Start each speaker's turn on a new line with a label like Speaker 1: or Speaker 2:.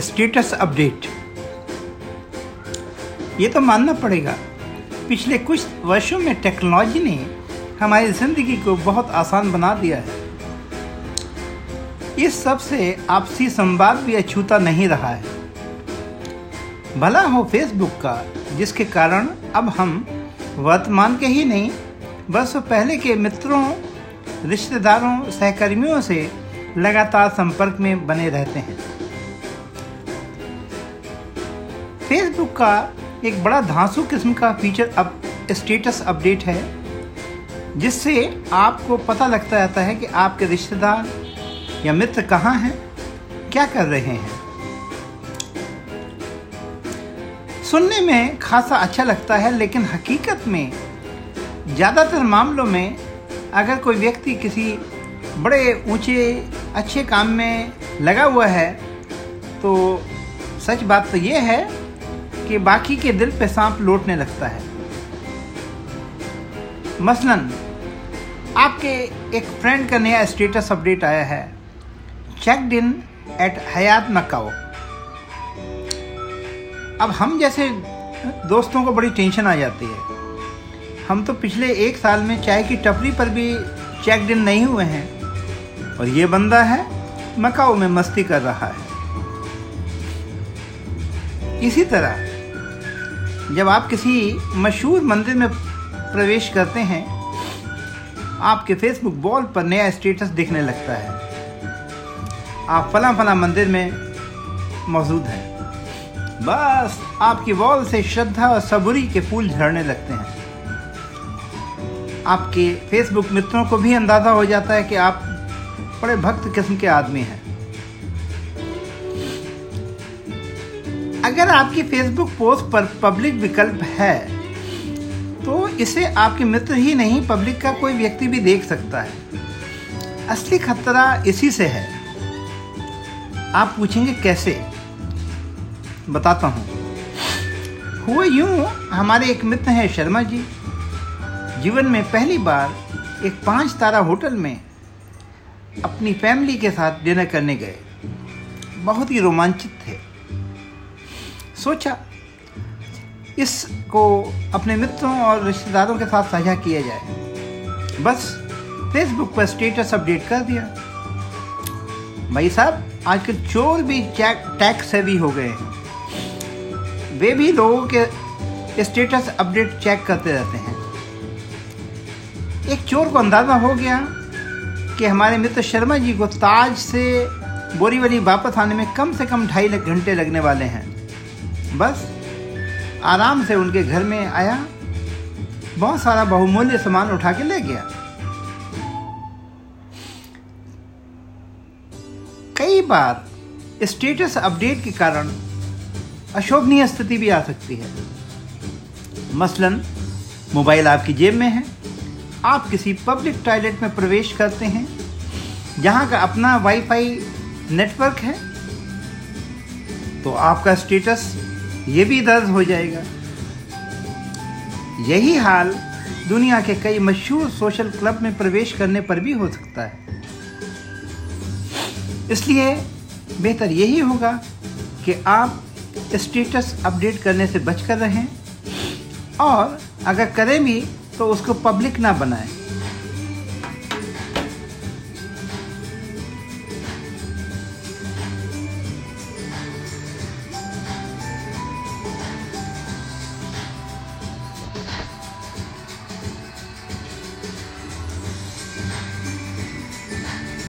Speaker 1: Status update ये तो मानना पड़ेगा। पिछले कुछ वर्षों में टेक्नोलॉजी ने हमारी ज़िंदगी को बहुत आसान बना दिया है। इस सबसे आपसी संवाद भी अछूता नहीं रहा है। भला हो फेसबुक का, जिसके कारण अब हम वर्तमान के ही नहीं बस पहले के मित्रों, रिश्तेदारों, सहकर्मियों से लगातार संपर्क में बने रहते हैं। फेसबुक का एक बड़ा धांसू किस्म का फीचर अब स्टेटस अपडेट है, जिससे आपको पता लगता रहता है कि आपके रिश्तेदार या मित्र कहाँ हैं, क्या कर रहे हैं। सुनने में खासा अच्छा लगता है, लेकिन हकीकत में ज़्यादातर मामलों में अगर कोई व्यक्ति किसी बड़े, ऊँचे, अच्छे काम में लगा हुआ है तो सच बात तो ये है कि बाकी के दिल पे सांप लौटने लगता है। मसलन, आपके एक फ्रेंड का नया स्टेटस अपडेट आया है। Checked in at Hyatt Macau अब हम जैसे दोस्तों को बड़ी टेंशन आ जाती है। हम तो पिछले एक साल में चाय की टपरी पर भी चेकड इन नहीं हुए हैं। और ये बंदा है मकाओ में मस्ती कर रहा है। इसी तरह जब आप किसी मशहूर मंदिर में प्रवेश करते हैं, आपके फेसबुक वॉल पर नया स्टेटस दिखने लगता है। आप फला फला मंदिर में मौजूद हैं। बस आपकी वॉल से श्रद्धा और सबुरी के फूल झड़ने लगते हैं। आपके फेसबुक मित्रों को भी अंदाज़ा हो जाता है कि आप बड़े भक्त किस्म के आदमी हैं। अगर आपकी फेसबुक पोस्ट पर पब्लिक विकल्प है तो इसे आपके मित्र ही नहीं पब्लिक का कोई व्यक्ति भी देख सकता है। असली खतरा इसी से है। आप पूछेंगे कैसे? बताता हूँ। हुआ यूँ हमारे एक मित्र हैं शर्मा जी। जीवन में पहली बार एक पाँच तारा होटल में अपनी फैमिली के साथ डिनर करने गए। बहुत ही रोमांचित थे। सोचा, इसको अपने मित्रों और रिश्तेदारों के साथ साझा किया जाए। बस फेसबुक पर स्टेटस अपडेट कर दिया। भाई साहब, आजकल चोर भी टैक्स हैवी हो गए हैं। वे भी लोगों के स्टेटस अपडेट चेक करते रहते हैं। एक चोर को अंदाज़ा हो गया कि हमारे मित्र शर्मा जी को ताज से बोरीवली वापस आने में कम से कम ढाई घंटे लगने वाले हैं। बस आराम से उनके घर में आया। बहुत सारा बहुमूल्य सामान उठा के ले गया। कई बार स्टेटस अपडेट के कारण अशोभनीय स्थिति भी आ सकती है। मसलन, मोबाइल आपकी जेब में है। आप किसी पब्लिक टॉयलेट में प्रवेश करते हैं। जहाँ का अपना वाईफाई नेटवर्क है। तो आपका स्टेटस ये भी दर्ज हो जाएगा। यही हाल दुनिया के कई मशहूर सोशल क्लब में प्रवेश करने पर भी हो सकता है। इसलिए बेहतर यही होगा कि आप स्टेटस अपडेट करने से बचकर रहें और अगर करें भी तो उसको पब्लिक ना बनाएँ।